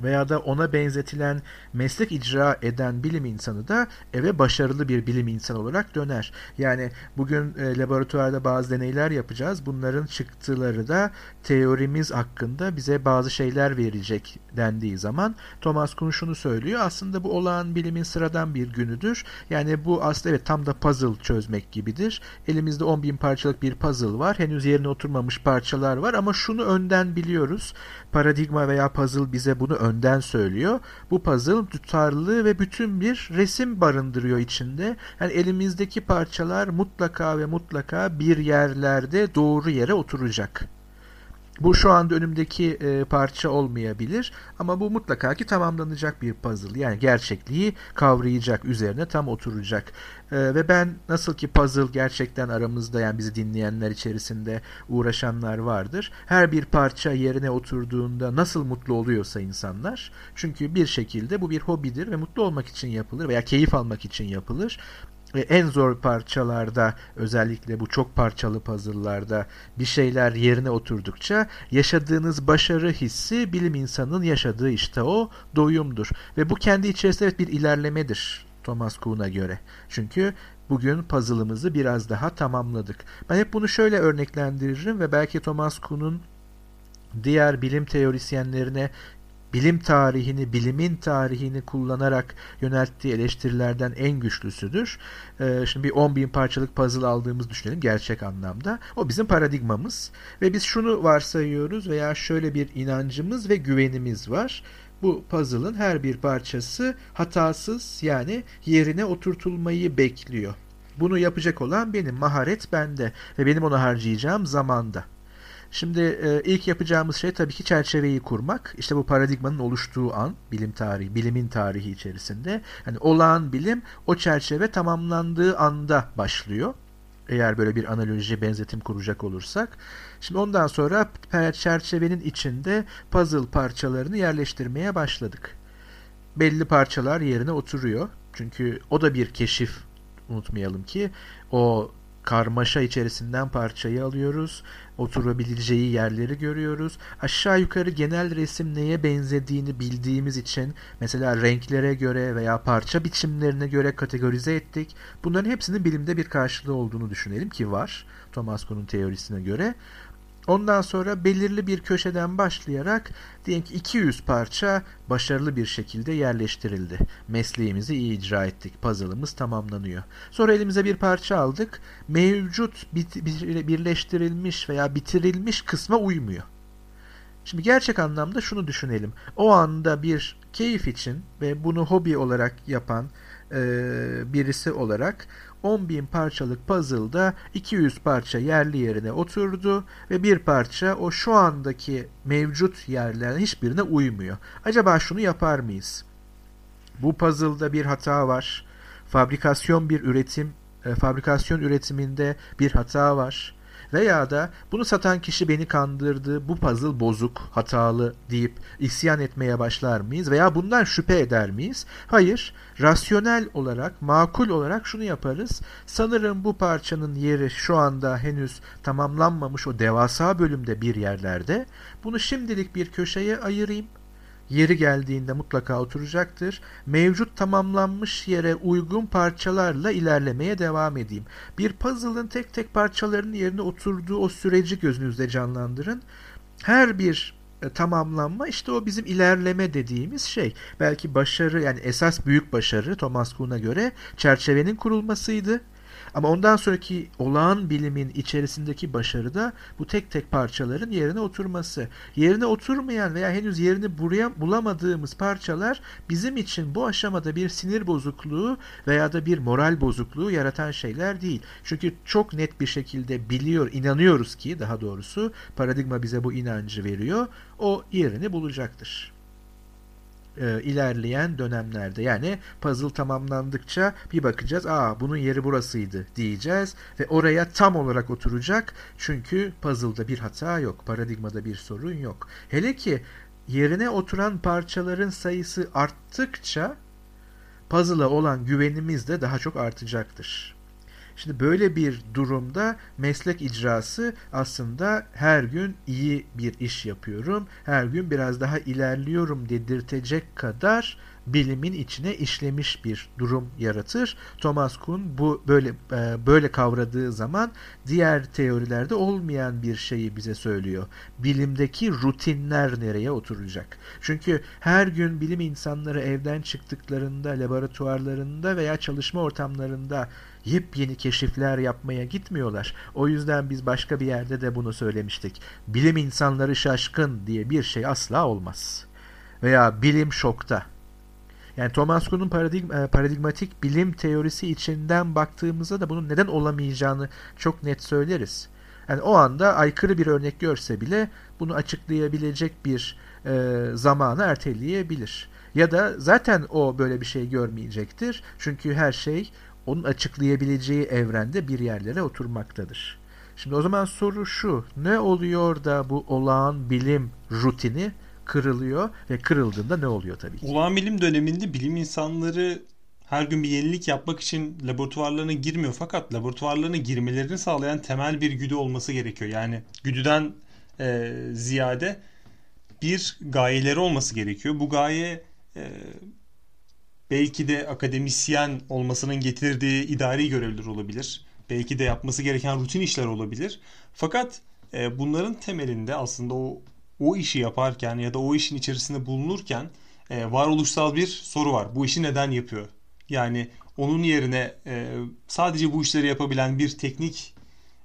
veya da ona benzetilen meslek icra eden bilim insanı da eve başarılı bir bilim insanı olarak döner. Yani bugün e, laboratuvarda bazı deneyler yapacağız. Bunların çıktıları da teorimiz hakkında bize bazı şeyler verecek dendiği zaman Thomas Kuhn şunu söylüyor. Aslında bu olağan bilimin sıradan bir günüdür. Yani bu aslında evet tam da puzzle çözmek gibidir. Elimizde 10 bin parçalık bir puzzle var. Henüz yerine oturmamış parçalar var ama şunu önden biliyoruz. Paradigma veya puzzle bize bunu önden söylüyor. Bu puzzle tutarlı ve bütün bir resim barındırıyor içinde. Yani elimizdeki parçalar mutlaka ve mutlaka bir yerlerde doğru yere oturacak. Bu şu anda önümdeki e, parça olmayabilir ama bu mutlaka ki tamamlanacak bir puzzle. Yani gerçekliği kavrayacak, üzerine tam oturacak. E, ve ben nasıl ki puzzle gerçekten aramızda yani bizi dinleyenler içerisinde uğraşanlar vardır. Her bir parça yerine oturduğunda nasıl mutlu oluyorsa insanlar. Çünkü bir şekilde bu bir hobidir ve mutlu olmak için yapılır veya keyif almak için yapılır en zor parçalarda özellikle bu çok parçalı puzzle'larda bir şeyler yerine oturdukça yaşadığınız başarı hissi bilim insanının yaşadığı işte o doyumdur. Ve bu kendi içerisinde bir ilerlemedir Thomas Kuhn'a göre. Çünkü bugün puzzle'ımızı biraz daha tamamladık. Ben hep bunu şöyle örneklendiririm ve belki Thomas Kuhn'un diğer bilim teorisyenlerine bilim tarihini, bilimin tarihini kullanarak yönelttiği eleştirilerden en güçlüsüdür. Ee, şimdi bir 10 bin parçalık puzzle aldığımız düşünelim gerçek anlamda. O bizim paradigmamız ve biz şunu varsayıyoruz veya şöyle bir inancımız ve güvenimiz var. Bu puzzle'ın her bir parçası hatasız yani yerine oturtulmayı bekliyor. Bunu yapacak olan benim, maharet bende ve benim onu harcayacağım zamanda. Şimdi e, ilk yapacağımız şey tabii ki çerçeveyi kurmak. İşte bu paradigmanın oluştuğu an, bilim tarihi, bilimin tarihi içerisinde. Yani olağan bilim o çerçeve tamamlandığı anda başlıyor. Eğer böyle bir analoji, benzetim kuracak olursak. Şimdi ondan sonra çerçevenin içinde puzzle parçalarını yerleştirmeye başladık. Belli parçalar yerine oturuyor. Çünkü o da bir keşif unutmayalım ki o karmaşa içerisinden parçayı alıyoruz. Oturabileceği yerleri görüyoruz. Aşağı yukarı genel resim neye benzediğini bildiğimiz için mesela renklere göre veya parça biçimlerine göre kategorize ettik. Bunların hepsinin bilimde bir karşılığı olduğunu düşünelim ki var. Thomas Kuhn'un teorisine göre. Ondan sonra belirli bir köşeden başlayarak diyelim ki 200 parça başarılı bir şekilde yerleştirildi. Mesleğimizi iyi icra ettik. Puzzle'ımız tamamlanıyor. Sonra elimize bir parça aldık. Mevcut birleştirilmiş veya bitirilmiş kısma uymuyor. Şimdi gerçek anlamda şunu düşünelim. O anda bir keyif için ve bunu hobi olarak yapan e, birisi olarak 10.000 parçalık puzzle'da 200 parça yerli yerine oturdu ve bir parça o şu andaki mevcut yerlerin hiçbirine uymuyor. Acaba şunu yapar mıyız? Bu puzzle'da bir hata var. Fabrikasyon bir üretim, e, fabrikasyon üretiminde bir hata var. Veya da bunu satan kişi beni kandırdı, bu puzzle bozuk, hatalı deyip isyan etmeye başlar mıyız? Veya bundan şüphe eder miyiz? Hayır, rasyonel olarak, makul olarak şunu yaparız. Sanırım bu parçanın yeri şu anda henüz tamamlanmamış o devasa bölümde bir yerlerde. Bunu şimdilik bir köşeye ayırayım yeri geldiğinde mutlaka oturacaktır. Mevcut tamamlanmış yere uygun parçalarla ilerlemeye devam edeyim. Bir puzzle'ın tek tek parçalarının yerine oturduğu o süreci gözünüzde canlandırın. Her bir e, tamamlanma işte o bizim ilerleme dediğimiz şey. Belki başarı yani esas büyük başarı Thomas Kuhn'a göre çerçevenin kurulmasıydı. Ama ondan sonraki olağan bilimin içerisindeki başarı da bu tek tek parçaların yerine oturması. Yerine oturmayan veya henüz yerini buraya bulamadığımız parçalar bizim için bu aşamada bir sinir bozukluğu veya da bir moral bozukluğu yaratan şeyler değil. Çünkü çok net bir şekilde biliyor, inanıyoruz ki daha doğrusu paradigma bize bu inancı veriyor. O yerini bulacaktır e, ilerleyen dönemlerde. Yani puzzle tamamlandıkça bir bakacağız aa bunun yeri burasıydı diyeceğiz ve oraya tam olarak oturacak. Çünkü puzzle'da bir hata yok paradigmada bir sorun yok. Hele ki yerine oturan parçaların sayısı arttıkça puzzle'a olan güvenimiz de daha çok artacaktır. Şimdi böyle bir durumda meslek icrası aslında her gün iyi bir iş yapıyorum, her gün biraz daha ilerliyorum dedirtecek kadar bilimin içine işlemiş bir durum yaratır. Thomas Kuhn bu böyle e, böyle kavradığı zaman diğer teorilerde olmayan bir şeyi bize söylüyor. Bilimdeki rutinler nereye oturacak? Çünkü her gün bilim insanları evden çıktıklarında, laboratuvarlarında veya çalışma ortamlarında yepyeni keşifler yapmaya gitmiyorlar. O yüzden biz başka bir yerde de bunu söylemiştik. Bilim insanları şaşkın diye bir şey asla olmaz. Veya bilim şokta. Yani Thomas Kuhn'un paradigm, e, paradigmatik bilim teorisi içinden baktığımızda da bunun neden olamayacağını çok net söyleriz. Yani o anda aykırı bir örnek görse bile bunu açıklayabilecek bir e, zamanı erteleyebilir. Ya da zaten o böyle bir şey görmeyecektir. Çünkü her şey onun açıklayabileceği evrende bir yerlere oturmaktadır. Şimdi o zaman soru şu. Ne oluyor da bu olağan bilim rutini kırılıyor ve kırıldığında ne oluyor tabii ki? Olağan bilim döneminde bilim insanları her gün bir yenilik yapmak için laboratuvarlarına girmiyor fakat laboratuvarlarına girmelerini sağlayan temel bir güdü olması gerekiyor. Yani güdüden e, ziyade bir gayeleri olması gerekiyor. Bu gaye e, belki de akademisyen olmasının getirdiği idari görevler olabilir. Belki de yapması gereken rutin işler olabilir. Fakat e, bunların temelinde aslında o o işi yaparken ya da o işin içerisinde bulunurken e, varoluşsal bir soru var. Bu işi neden yapıyor? Yani onun yerine e, sadece bu işleri yapabilen bir teknik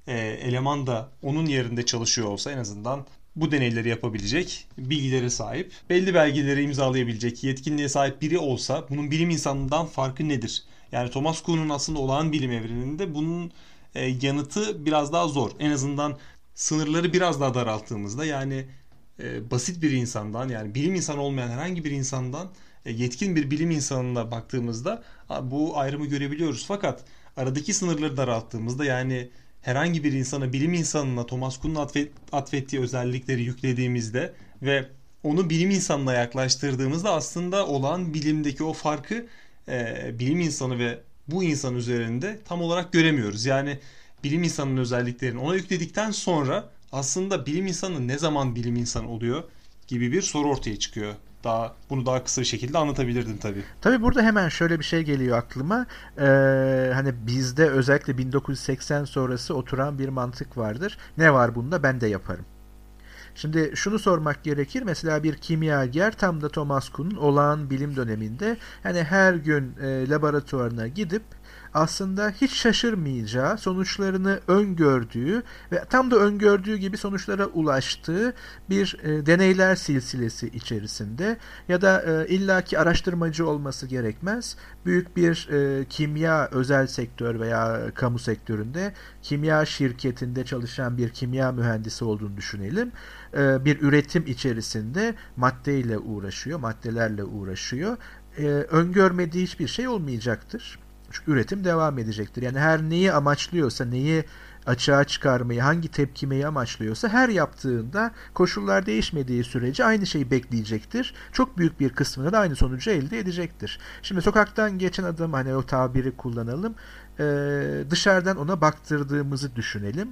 e, eleman da onun yerinde çalışıyor olsa en azından bu deneyleri yapabilecek bilgilere sahip, belli belgeleri imzalayabilecek yetkinliğe sahip biri olsa bunun bilim insanından farkı nedir? Yani Thomas Kuhn'un aslında olağan bilim evreninde bunun e, yanıtı biraz daha zor. En azından sınırları biraz daha daralttığımızda yani e, basit bir insandan yani bilim insanı olmayan herhangi bir insandan e, yetkin bir bilim insanına baktığımızda bu ayrımı görebiliyoruz. Fakat aradaki sınırları daralttığımızda yani herhangi bir insana bilim insanına Thomas Kuhn'un atfet, atfettiği özellikleri yüklediğimizde ve onu bilim insanına yaklaştırdığımızda aslında olan bilimdeki o farkı e, bilim insanı ve bu insan üzerinde tam olarak göremiyoruz. Yani bilim insanının özelliklerini ona yükledikten sonra aslında bilim insanı ne zaman bilim insanı oluyor gibi bir soru ortaya çıkıyor. Daha bunu daha kısa bir şekilde anlatabilirdim tabii. Tabii burada hemen şöyle bir şey geliyor aklıma. Ee, hani bizde özellikle 1980 sonrası oturan bir mantık vardır. Ne var bunda? Ben de yaparım. Şimdi şunu sormak gerekir. Mesela bir kimyager tam da Thomas Kuhn'un olağan bilim döneminde yani her gün e, laboratuvarına gidip aslında hiç şaşırmayacağı, sonuçlarını öngördüğü ve tam da öngördüğü gibi sonuçlara ulaştığı bir e, deneyler silsilesi içerisinde ya da e, illaki araştırmacı olması gerekmez. Büyük bir e, kimya özel sektör veya kamu sektöründe kimya şirketinde çalışan bir kimya mühendisi olduğunu düşünelim. E, bir üretim içerisinde maddeyle uğraşıyor, maddelerle uğraşıyor. E, öngörmediği hiçbir şey olmayacaktır üretim devam edecektir. Yani her neyi amaçlıyorsa, neyi açığa çıkarmayı, hangi tepkimeyi amaçlıyorsa her yaptığında koşullar değişmediği sürece aynı şeyi bekleyecektir. Çok büyük bir kısmında da aynı sonucu elde edecektir. Şimdi sokaktan geçen adam hani o tabiri kullanalım. Ee, dışarıdan ona baktırdığımızı düşünelim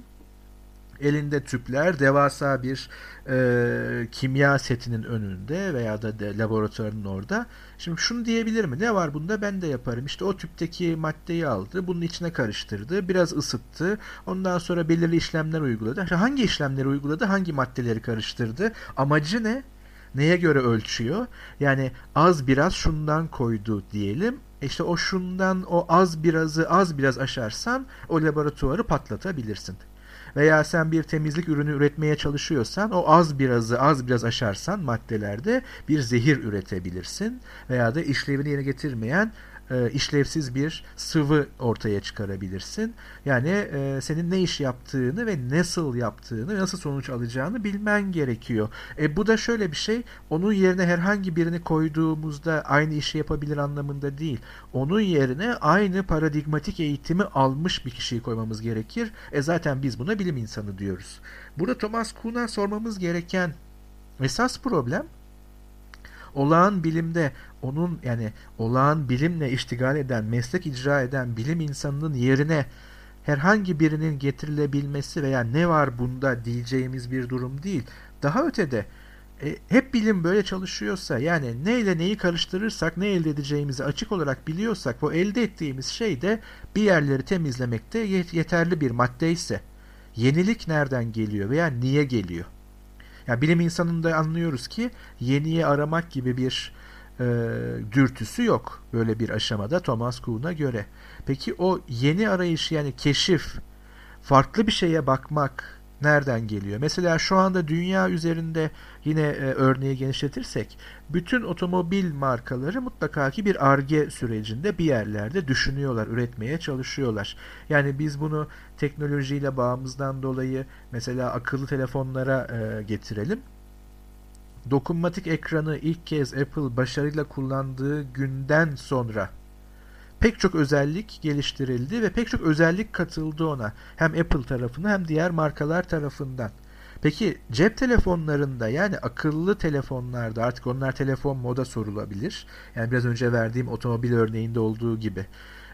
elinde tüpler devasa bir e, kimya setinin önünde veya da de, laboratuvarın orada. Şimdi şunu diyebilir mi? Ne var bunda? Ben de yaparım. İşte o tüpteki maddeyi aldı, bunun içine karıştırdı, biraz ısıttı. Ondan sonra belirli işlemler uyguladı. İşte hangi işlemleri uyguladı? Hangi maddeleri karıştırdı? Amacı ne? Neye göre ölçüyor? Yani az biraz şundan koydu diyelim. İşte o şundan o az birazı az biraz aşarsan o laboratuvarı patlatabilirsin veya sen bir temizlik ürünü üretmeye çalışıyorsan o az birazı az biraz aşarsan maddelerde bir zehir üretebilirsin veya da işlevini yerine getirmeyen e, işlevsiz bir sıvı ortaya çıkarabilirsin. Yani e, senin ne iş yaptığını ve nasıl yaptığını, nasıl sonuç alacağını bilmen gerekiyor. E, bu da şöyle bir şey, onun yerine herhangi birini koyduğumuzda aynı işi yapabilir anlamında değil. Onun yerine aynı paradigmatik eğitimi almış bir kişiyi koymamız gerekir. E zaten biz buna bilim insanı diyoruz. Burada Thomas Kuhn'a sormamız gereken esas problem olağan bilimde onun yani olağan bilimle iştigal eden, meslek icra eden bilim insanının yerine herhangi birinin getirilebilmesi veya ne var bunda diyeceğimiz bir durum değil. Daha ötede e, hep bilim böyle çalışıyorsa yani ne ile neyi karıştırırsak ne elde edeceğimizi açık olarak biliyorsak o elde ettiğimiz şey de bir yerleri temizlemekte yeterli bir madde ise yenilik nereden geliyor veya niye geliyor? Yani bilim insanında anlıyoruz ki yeniyi aramak gibi bir e, dürtüsü yok böyle bir aşamada Thomas Kuhn'a göre. Peki o yeni arayış yani keşif, farklı bir şeye bakmak nereden geliyor? Mesela şu anda dünya üzerinde yine e, örneği genişletirsek bütün otomobil markaları mutlaka ki bir arge sürecinde bir yerlerde düşünüyorlar, üretmeye çalışıyorlar. Yani biz bunu teknolojiyle bağımızdan dolayı mesela akıllı telefonlara e, getirelim. Dokunmatik ekranı ilk kez Apple başarıyla kullandığı günden sonra pek çok özellik geliştirildi ve pek çok özellik katıldı ona. Hem Apple tarafından hem diğer markalar tarafından. Peki cep telefonlarında yani akıllı telefonlarda artık onlar telefon moda sorulabilir. Yani biraz önce verdiğim otomobil örneğinde olduğu gibi.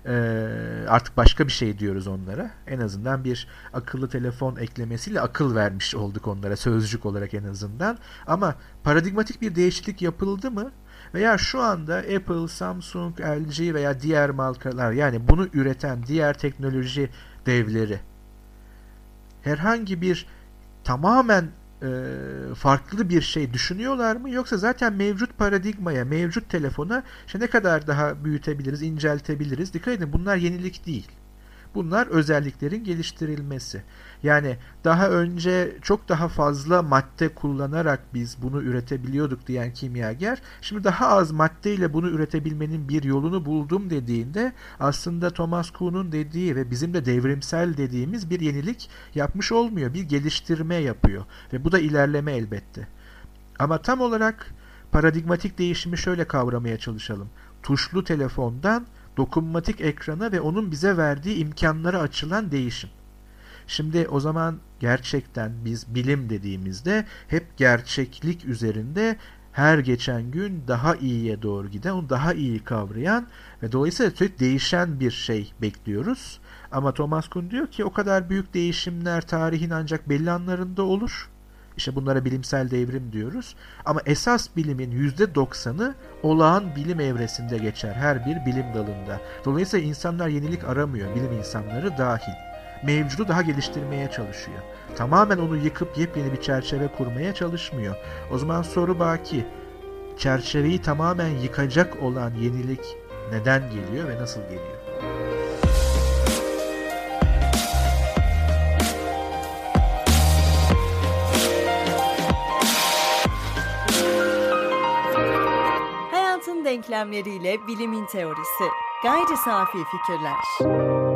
Ee, artık başka bir şey diyoruz onlara. En azından bir akıllı telefon eklemesiyle akıl vermiş olduk onlara sözcük olarak en azından. Ama paradigmatik bir değişiklik yapıldı mı? Veya şu anda Apple, Samsung, LG veya diğer markalar yani bunu üreten diğer teknoloji devleri herhangi bir tamamen e, farklı bir şey düşünüyorlar mı yoksa zaten mevcut paradigmaya, mevcut telefona işte ne kadar daha büyütebiliriz, inceltebiliriz. Dikkat edin bunlar yenilik değil. Bunlar özelliklerin geliştirilmesi. Yani daha önce çok daha fazla madde kullanarak biz bunu üretebiliyorduk diyen kimyager, şimdi daha az maddeyle bunu üretebilmenin bir yolunu buldum dediğinde aslında Thomas Kuhn'un dediği ve bizim de devrimsel dediğimiz bir yenilik yapmış olmuyor. Bir geliştirme yapıyor ve bu da ilerleme elbette. Ama tam olarak paradigmatik değişimi şöyle kavramaya çalışalım. Tuşlu telefondan dokunmatik ekrana ve onun bize verdiği imkanlara açılan değişim. Şimdi o zaman gerçekten biz bilim dediğimizde hep gerçeklik üzerinde her geçen gün daha iyiye doğru giden, onu daha iyi kavrayan ve dolayısıyla sürekli değişen bir şey bekliyoruz. Ama Thomas Kuhn diyor ki o kadar büyük değişimler tarihin ancak belli anlarında olur. İşte bunlara bilimsel devrim diyoruz. Ama esas bilimin %90'ı olağan bilim evresinde geçer her bir bilim dalında. Dolayısıyla insanlar yenilik aramıyor, bilim insanları dahil. Mevcudu daha geliştirmeye çalışıyor. Tamamen onu yıkıp yepyeni bir çerçeve kurmaya çalışmıyor. O zaman soru baki. Çerçeveyi tamamen yıkacak olan yenilik neden geliyor ve nasıl geliyor? denklemleriyle bilimin teorisi. Gayri safi fikirler.